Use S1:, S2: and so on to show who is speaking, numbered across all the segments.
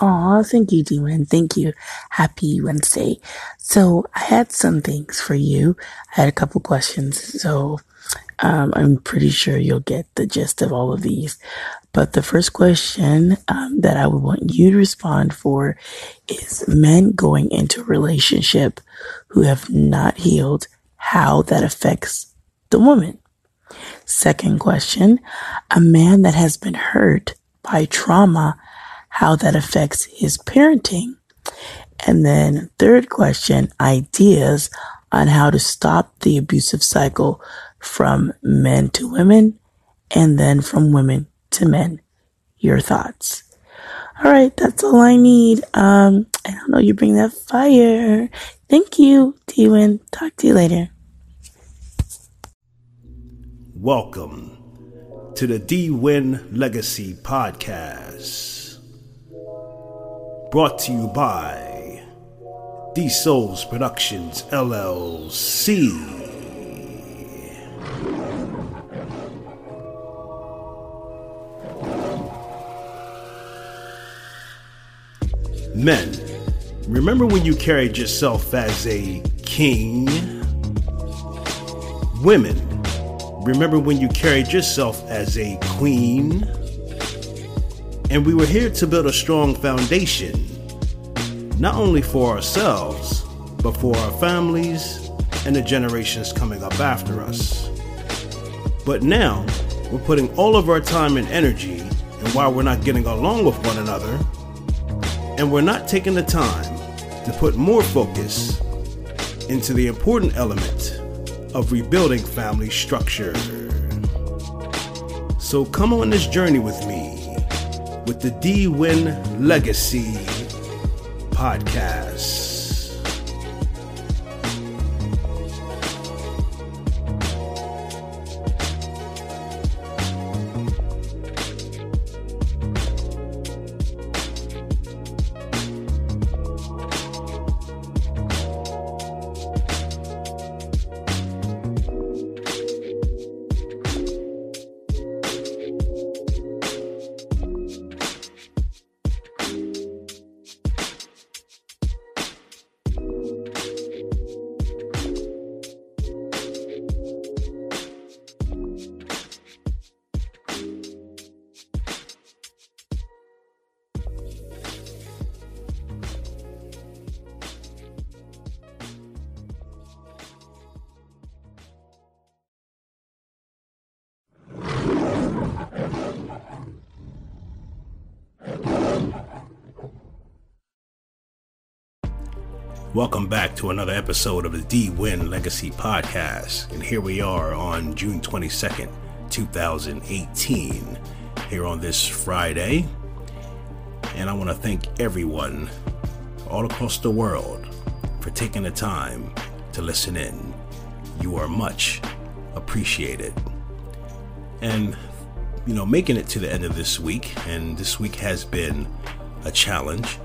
S1: Aw, thank you, Demon. Thank you. Happy Wednesday. So I had some things for you. I had a couple questions. So um, I'm pretty sure you'll get the gist of all of these. But the first question um, that I would want you to respond for is men going into a relationship who have not healed, how that affects the woman. Second question, a man that has been hurt by trauma, how that affects his parenting. And then third question, ideas on how to stop the abusive cycle from men to women and then from women to men. Your thoughts. All right, that's all I need. Um, I don't know you bring that fire. Thank you, T-Win. Talk to you later.
S2: Welcome to the D Win Legacy Podcast. Brought to you by D Souls Productions LLC. Men, remember when you carried yourself as a king? Women, remember when you carried yourself as a queen? And we were here to build a strong foundation, not only for ourselves, but for our families and the generations coming up after us. But now, we're putting all of our time and energy, and while we're not getting along with one another, and we're not taking the time to put more focus into the important element of rebuilding family structure. So come on this journey with me with the D Win Legacy podcast. Welcome back to another episode of the D Win Legacy Podcast. And here we are on June 22nd, 2018, here on this Friday. And I want to thank everyone all across the world for taking the time to listen in. You are much appreciated. And, you know, making it to the end of this week, and this week has been a challenge.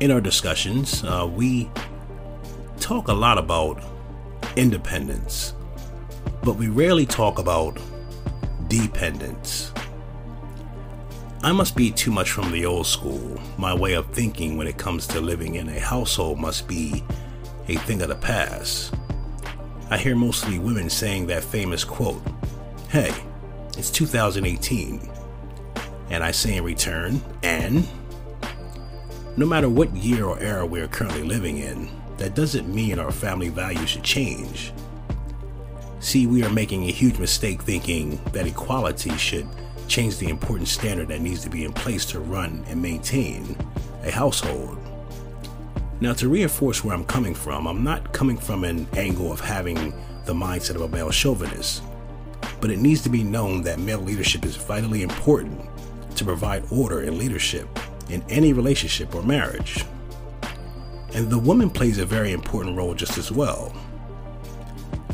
S2: In our discussions, uh, we talk a lot about independence, but we rarely talk about dependence. I must be too much from the old school. My way of thinking when it comes to living in a household must be a thing of the past. I hear mostly women saying that famous quote, Hey, it's 2018. And I say in return, and no matter what year or era we're currently living in, that doesn't mean our family values should change. See, we are making a huge mistake thinking that equality should change the important standard that needs to be in place to run and maintain a household. Now, to reinforce where I'm coming from, I'm not coming from an angle of having the mindset of a male chauvinist, but it needs to be known that male leadership is vitally important to provide order and leadership in any relationship or marriage. And the woman plays a very important role just as well.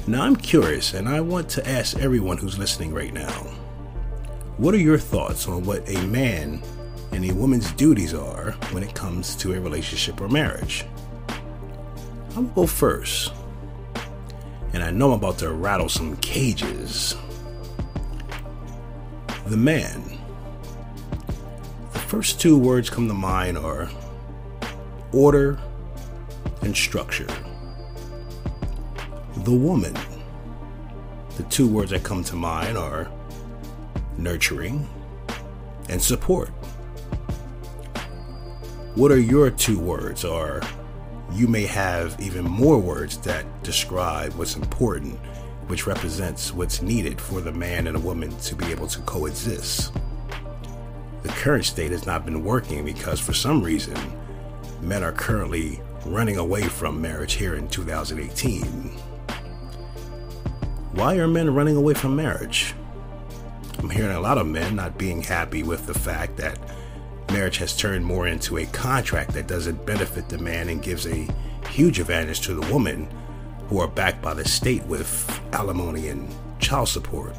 S2: Now, I'm curious, and I want to ask everyone who's listening right now what are your thoughts on what a man and a woman's duties are when it comes to a relationship or marriage? I'll go first. And I know I'm about to rattle some cages. The man The first two words come to mind are order and structure. The woman. The two words that come to mind are nurturing and support. What are your two words? Or you may have even more words that describe what's important, which represents what's needed for the man and a woman to be able to coexist. The current state has not been working because, for some reason, men are currently running away from marriage here in 2018. Why are men running away from marriage? I'm hearing a lot of men not being happy with the fact that marriage has turned more into a contract that doesn't benefit the man and gives a huge advantage to the woman who are backed by the state with alimony and child support.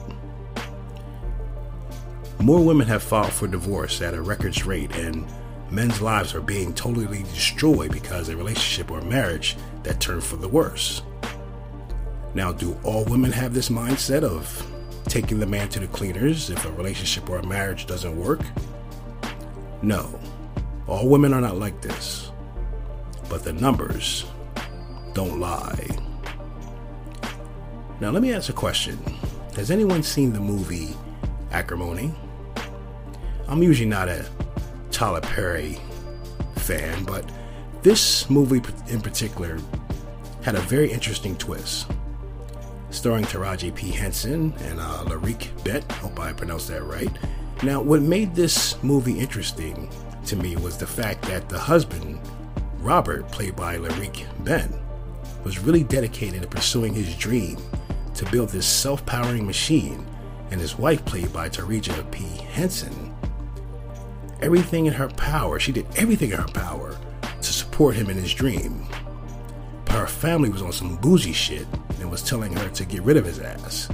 S2: More women have filed for divorce at a records rate, and men's lives are being totally destroyed because a relationship or marriage that turned for the worse. Now, do all women have this mindset of taking the man to the cleaners if a relationship or a marriage doesn't work? No, all women are not like this. But the numbers don't lie. Now, let me ask a question Has anyone seen the movie Acrimony? I'm usually not a Tyler Perry fan, but this movie in particular had a very interesting twist. Starring Taraji P. Henson and uh, Larique Bent, hope I pronounced that right. Now, what made this movie interesting to me was the fact that the husband, Robert, played by Larique Bent, was really dedicated to pursuing his dream to build this self powering machine, and his wife, played by Taraji P. Henson, everything in her power. She did everything in her power to support him in his dream. But her family was on some bougie shit and was telling her to get rid of his ass.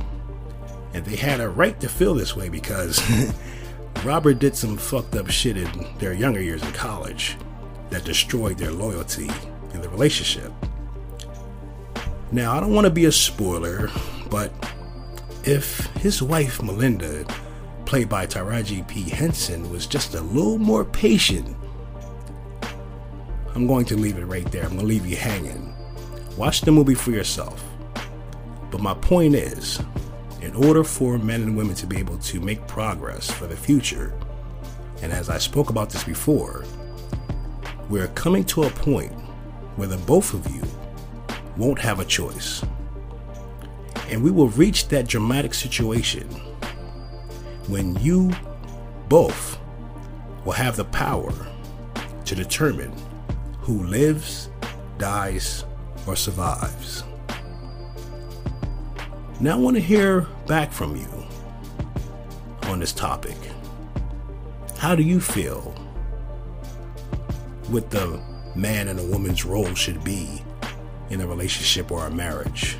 S2: And they had a right to feel this way because Robert did some fucked up shit in their younger years in college that destroyed their loyalty in the relationship. Now, I don't want to be a spoiler, but if his wife Melinda played by Taraji P. Henson, was just a little more patient, I'm going to leave it right there. I'm going to leave you hanging. Watch the movie for yourself. But my point is, in order for men and women to be able to make progress for the future, and as I spoke about this before, we're coming to a point where the both of you won't have a choice. And we will reach that dramatic situation when you both will have the power to determine who lives, dies, or survives. Now, I want to hear back from you on this topic. How do you feel what the man and a woman's role should be in a relationship or a marriage?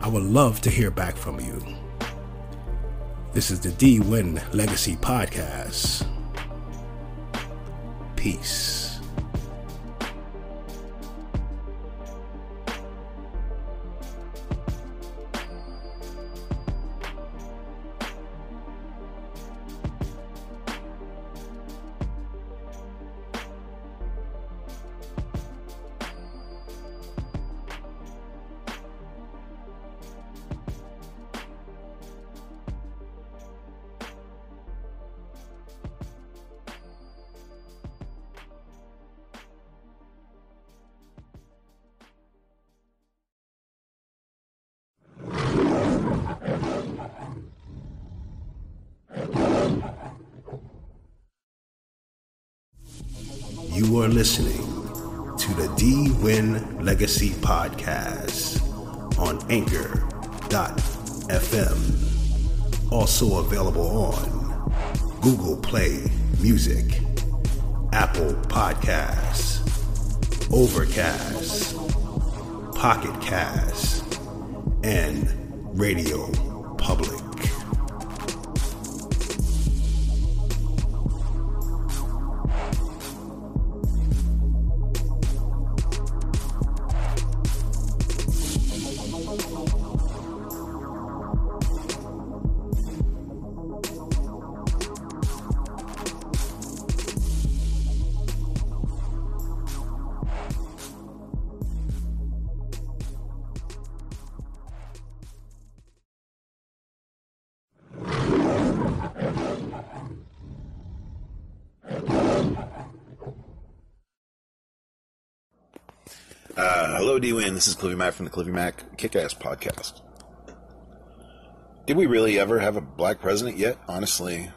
S2: I would love to hear back from you. This is the D Win Legacy Podcast. Peace. Are listening to the D Win Legacy Podcast on Anchor.fm. Also available on Google Play Music, Apple Podcasts, Overcast, Pocket Cast, and Radio Public.
S3: Hello, D-Win. This is Cliffy Mack from the Cliffy Mack Kick-Ass Podcast. Did we really ever have a black president yet? Honestly,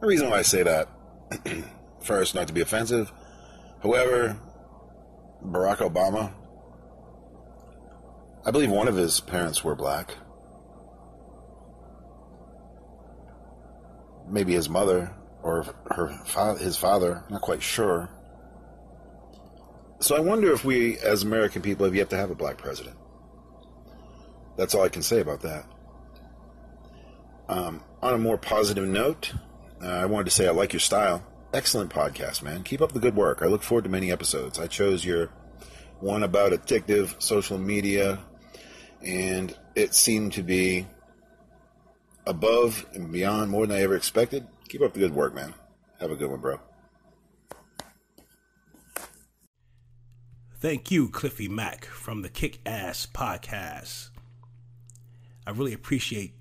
S3: the reason why I say that, first, not to be offensive, however, Barack Obama, I believe one of his parents were black. Maybe his mother or her father, his father, not quite sure. So I wonder if we, as American people, have yet to have a black president. That's all I can say about that. Um, on a more positive note, uh, I wanted to say I like your style. Excellent podcast, man. Keep up the good work. I look forward to many episodes. I chose your one about addictive social media, and it seemed to be above and beyond more than I ever expected. Keep up the good work, man. Have a good one, bro.
S2: Thank you, Cliffy Mack from the Kick Ass Podcast. I really appreciate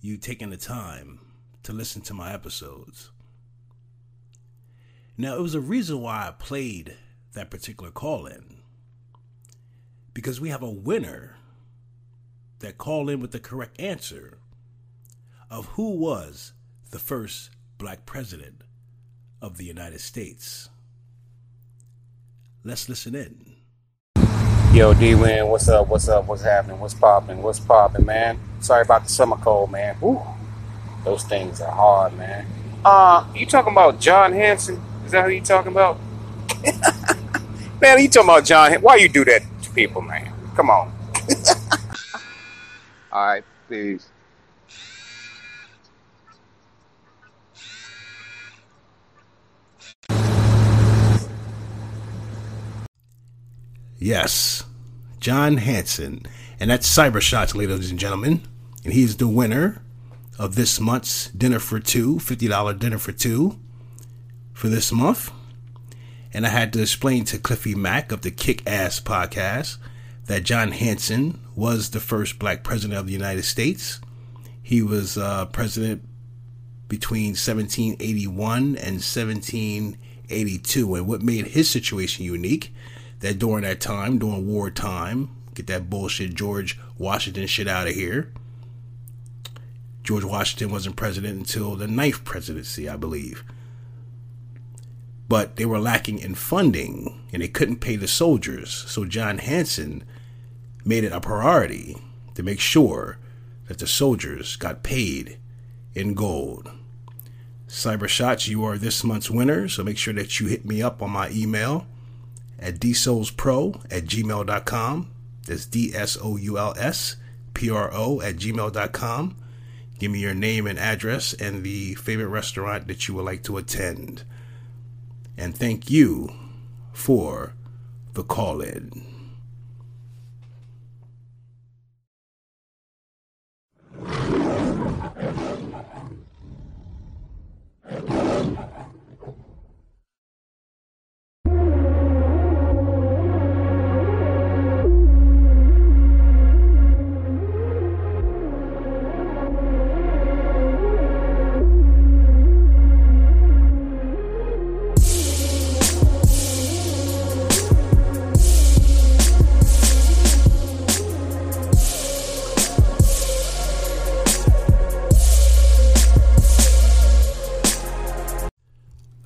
S2: you taking the time to listen to my episodes. Now, it was a reason why I played that particular call in. Because we have a winner that called in with the correct answer of who was the first black president of the United States. Let's listen in.
S4: Yo, D Win, what's up? What's up? What's happening? What's popping? What's popping, man? Sorry about the summer cold, man. Woo. Those things are hard, man. Uh, you talking about John Hanson? Is that who you talking about? man, you talking about John? Why you do that to people, man? Come on. All right, peace.
S2: Yes, John Hanson. And that's Cyber Shots, ladies and gentlemen. And he's the winner of this month's Dinner for Two, $50 Dinner for Two for this month. And I had to explain to Cliffy Mack of the Kick Ass podcast that John Hanson was the first black president of the United States. He was uh, president between 1781 and 1782. And what made his situation unique that during that time, during wartime, get that bullshit George Washington shit out of here. George Washington wasn't president until the ninth presidency, I believe. But they were lacking in funding and they couldn't pay the soldiers. So John Hanson made it a priority to make sure that the soldiers got paid in gold. Cyber Shots, you are this month's winner, so make sure that you hit me up on my email at dsoulspro at gmail.com. That's D S O U L S P R O at gmail.com. Give me your name and address and the favorite restaurant that you would like to attend. And thank you for the call in.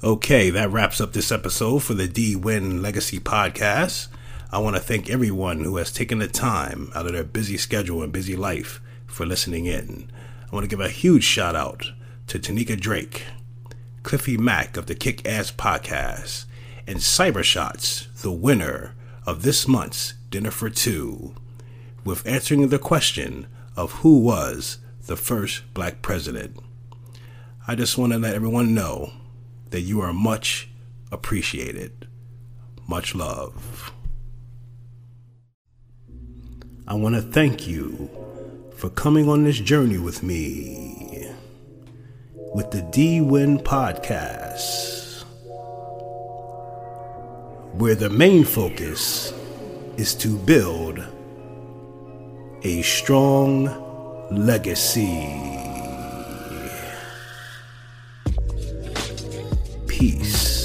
S2: Okay, that wraps up this episode for the D Win Legacy Podcast. I want to thank everyone who has taken the time out of their busy schedule and busy life for listening in. I want to give a huge shout out to Tanika Drake, Cliffy Mack of the Kick Ass Podcast, and Cybershots, the winner of this month's Dinner for Two, with answering the question of who was the first black president. I just want to let everyone know that you are much appreciated. Much love. I want to thank you for coming on this journey with me with the D Win Podcast, where the main focus is to build a strong legacy. Peace.